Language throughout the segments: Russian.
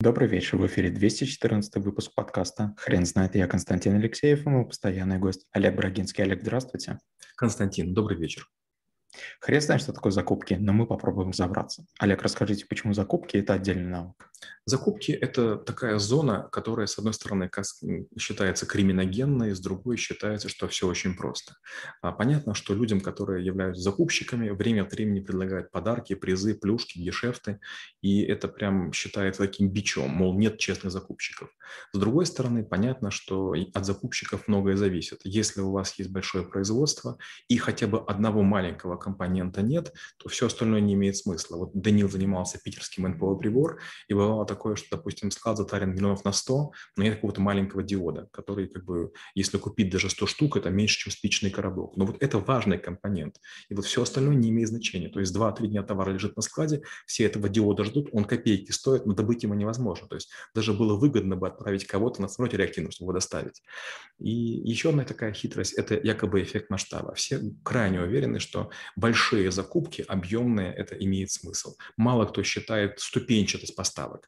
Добрый вечер, в эфире 214 выпуск подкаста «Хрен знает». Я Константин Алексеев и мой постоянный гость Олег Брагинский. Олег, здравствуйте. Константин, добрый вечер. Хрен знает, что такое закупки, но мы попробуем разобраться. Олег, расскажите, почему закупки – это отдельный навык? Закупки – это такая зона, которая, с одной стороны, считается криминогенной, с другой считается, что все очень просто. А понятно, что людям, которые являются закупщиками, время от времени предлагают подарки, призы, плюшки, гешефты, и это прям считается таким бичом, мол, нет честных закупщиков. С другой стороны, понятно, что от закупщиков многое зависит. Если у вас есть большое производство и хотя бы одного маленького компонента нет, то все остальное не имеет смысла. Вот Данил занимался питерским НПО прибор, и бывало такое, что, допустим, склад затарен миллионов на 100, но нет какого-то маленького диода, который, как бы, если купить даже 100 штук, это меньше, чем спичный коробок. Но вот это важный компонент. И вот все остальное не имеет значения. То есть 2-3 дня товар лежит на складе, все этого диода ждут, он копейки стоит, но добыть его невозможно. То есть даже было выгодно бы отправить кого-то на самолете реактивно, чтобы его доставить. И еще одна такая хитрость – это якобы эффект масштаба. Все крайне уверены, что большие закупки, объемные, это имеет смысл. Мало кто считает ступенчатость поставок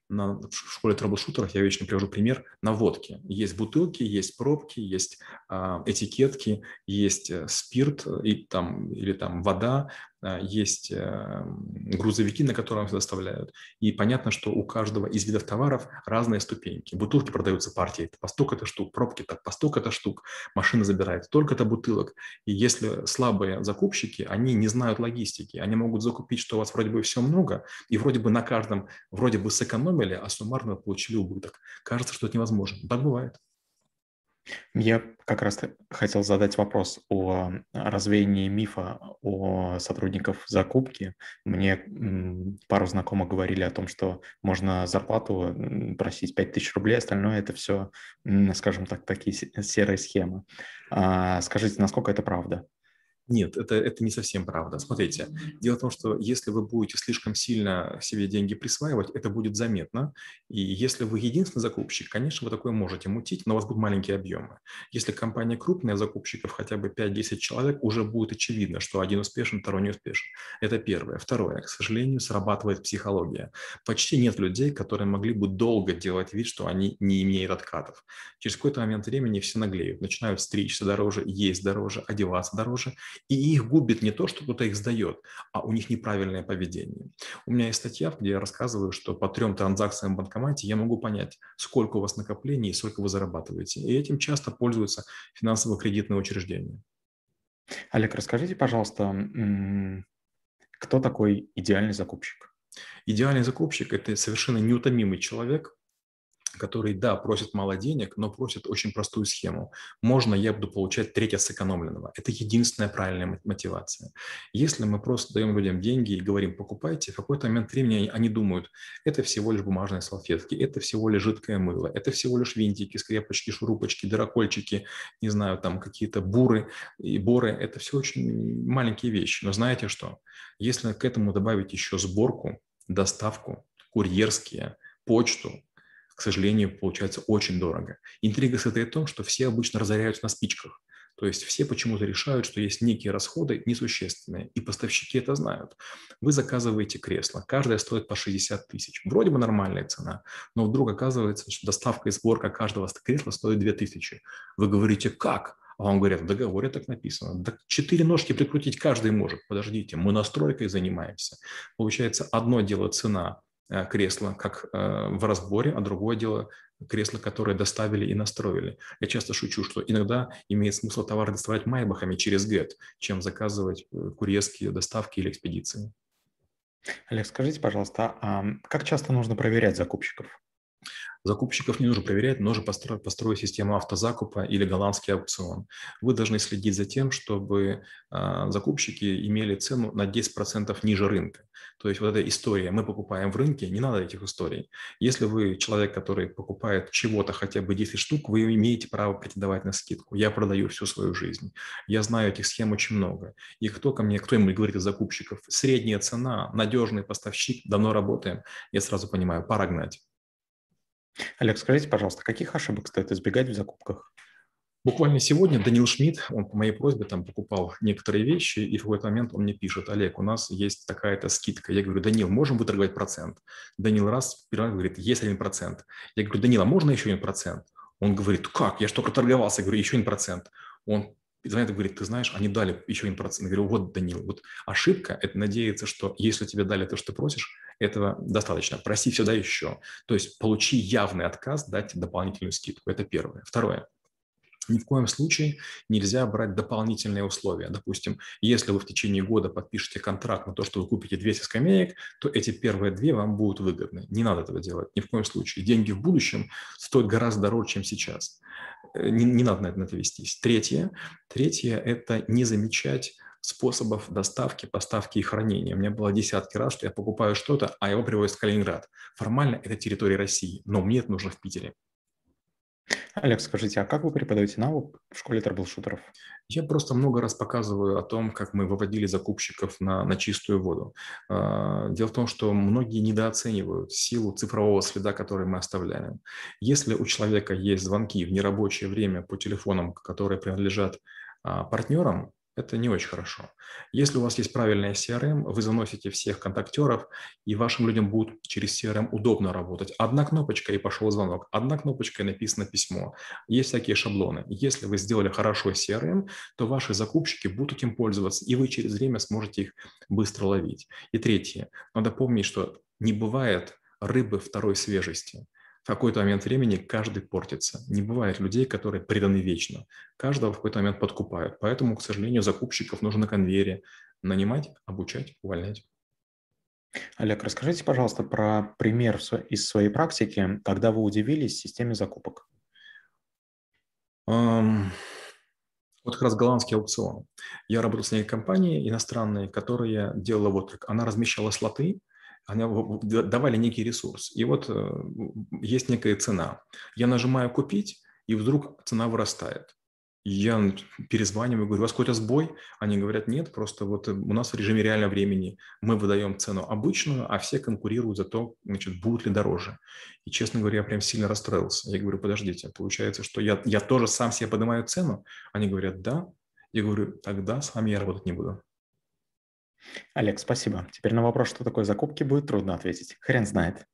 на, в школе трэблшутеров я вечно привожу пример на водке. Есть бутылки, есть пробки, есть э, этикетки, есть э, спирт э, и, там, или там вода, э, есть э, грузовики, на которых доставляют. И понятно, что у каждого из видов товаров разные ступеньки. Бутылки продаются партией по столько-то штук, пробки так по столько-то штук, машина забирает столько-то бутылок. И если слабые закупщики, они не знают логистики, они могут закупить, что у вас вроде бы все много, и вроде бы на каждом, вроде бы сэкономили, сэкономили, а суммарно получили убыток. Кажется, что это невозможно. Так бывает. Я как раз хотел задать вопрос о развеянии мифа о сотрудников закупки. Мне пару знакомых говорили о том, что можно зарплату просить 5000 рублей, остальное это все, скажем так, такие серые схемы. А скажите, насколько это правда? Нет, это, это не совсем правда. Смотрите, дело в том, что если вы будете слишком сильно себе деньги присваивать, это будет заметно. И если вы единственный закупщик, конечно, вы такое можете мутить, но у вас будут маленькие объемы. Если компания крупная, закупщиков хотя бы 5-10 человек, уже будет очевидно, что один успешен, второй не успешен. Это первое. Второе. К сожалению, срабатывает психология. Почти нет людей, которые могли бы долго делать вид, что они не имеют откатов. Через какой-то момент времени все наглеют, начинают стричься дороже, есть дороже, одеваться дороже, и их губит не то, что кто-то их сдает, а у них неправильное поведение. У меня есть статья, где я рассказываю, что по трем транзакциям в банкомате я могу понять, сколько у вас накоплений и сколько вы зарабатываете. И этим часто пользуются финансово-кредитные учреждения. Олег, расскажите, пожалуйста, кто такой идеальный закупщик? Идеальный закупщик – это совершенно неутомимый человек, который, да, просит мало денег, но просит очень простую схему. Можно я буду получать треть от сэкономленного. Это единственная правильная мотивация. Если мы просто даем людям деньги и говорим, покупайте, в какой-то момент времени они думают, это всего лишь бумажные салфетки, это всего лишь жидкое мыло, это всего лишь винтики, скрепочки, шурупочки, дырокольчики, не знаю, там какие-то буры и боры. Это все очень маленькие вещи. Но знаете что? Если к этому добавить еще сборку, доставку, курьерские, почту, к сожалению, получается очень дорого. Интрига состоит в том, что все обычно разоряются на спичках. То есть все почему-то решают, что есть некие расходы несущественные, и поставщики это знают. Вы заказываете кресло, каждое стоит по 60 тысяч. Вроде бы нормальная цена, но вдруг оказывается, что доставка и сборка каждого кресла стоит 2 тысячи. Вы говорите, как? А вам говорят, в договоре так написано. Да четыре ножки прикрутить каждый может. Подождите, мы настройкой занимаемся. Получается, одно дело цена кресло, как э, в разборе, а другое дело кресло, которое доставили и настроили. Я часто шучу, что иногда имеет смысл товар доставать майбахами через ГЭТ, чем заказывать э, курьерские доставки или экспедиции. Олег, скажите, пожалуйста, а как часто нужно проверять закупщиков? Закупщиков не нужно проверять, нужно построить, построить систему автозакупа или голландский аукцион. Вы должны следить за тем, чтобы э, закупщики имели цену на 10% ниже рынка. То есть вот эта история «мы покупаем в рынке», не надо этих историй. Если вы человек, который покупает чего-то хотя бы 10 штук, вы имеете право претендовать на скидку. Я продаю всю свою жизнь. Я знаю этих схем очень много. И кто ко мне, кто ему говорит из закупщиков, средняя цена, надежный поставщик, давно работаем, я сразу понимаю, пора гнать. Олег, скажите, пожалуйста, каких ошибок стоит избегать в закупках? Буквально сегодня Данил Шмидт, он по моей просьбе там покупал некоторые вещи, и в какой-то момент он мне пишет, Олег, у нас есть такая-то скидка. Я говорю, Данил, можем выторговать процент? Данил раз, говорит, есть один процент. Я говорю, Данил, а можно еще один процент? Он говорит, как, я же только торговался. Я говорю, еще один процент. Он звонит и говорит, ты знаешь, они дали еще один процент. Я говорю, вот, Данил, вот ошибка – это надеяться, что если тебе дали то, что ты просишь, этого достаточно. Проси всегда еще. То есть получи явный отказ, дать дополнительную скидку. Это первое. Второе. Ни в коем случае нельзя брать дополнительные условия. Допустим, если вы в течение года подпишете контракт на то, что вы купите 200 скамеек, то эти первые две вам будут выгодны. Не надо этого делать, ни в коем случае. Деньги в будущем стоят гораздо дороже, чем сейчас. Э, не, не надо на это, на это вестись. Третье, третье – это не замечать способов доставки, поставки и хранения. У меня было десятки раз, что я покупаю что-то, а его привозят в Калининград. Формально это территория России, но мне это нужно в Питере. Олег, скажите, а как вы преподаете навык в школе трэблшутеров? Я просто много раз показываю о том, как мы выводили закупщиков на, на чистую воду. А, дело в том, что многие недооценивают силу цифрового следа, который мы оставляем. Если у человека есть звонки в нерабочее время по телефонам, которые принадлежат а, партнерам, это не очень хорошо. Если у вас есть правильная CRM, вы заносите всех контактеров, и вашим людям будет через CRM удобно работать. Одна кнопочка и пошел звонок, одна кнопочка и написано письмо. Есть всякие шаблоны. Если вы сделали хорошо CRM, то ваши закупщики будут этим пользоваться, и вы через время сможете их быстро ловить. И третье. Надо помнить, что не бывает рыбы второй свежести в какой-то момент времени каждый портится. Не бывает людей, которые преданы вечно. Каждого в какой-то момент подкупают. Поэтому, к сожалению, закупщиков нужно на конвейере нанимать, обучать, увольнять. Олег, расскажите, пожалуйста, про пример из своей практики, когда вы удивились системе закупок. Um, вот как раз голландский аукцион. Я работал с некой компанией иностранной, которая делала вот как. Она размещала слоты, они давали некий ресурс. И вот э, есть некая цена. Я нажимаю «Купить», и вдруг цена вырастает. Я перезваниваю, говорю, у вас какой-то сбой? Они говорят, нет, просто вот э, у нас в режиме реального времени мы выдаем цену обычную, а все конкурируют за то, значит, будут ли дороже. И, честно говоря, я прям сильно расстроился. Я говорю, подождите, получается, что я, я тоже сам себе поднимаю цену? Они говорят, да. Я говорю, тогда с вами я работать не буду. Олег, спасибо. Теперь на вопрос, что такое закупки, будет трудно ответить. Хрен знает.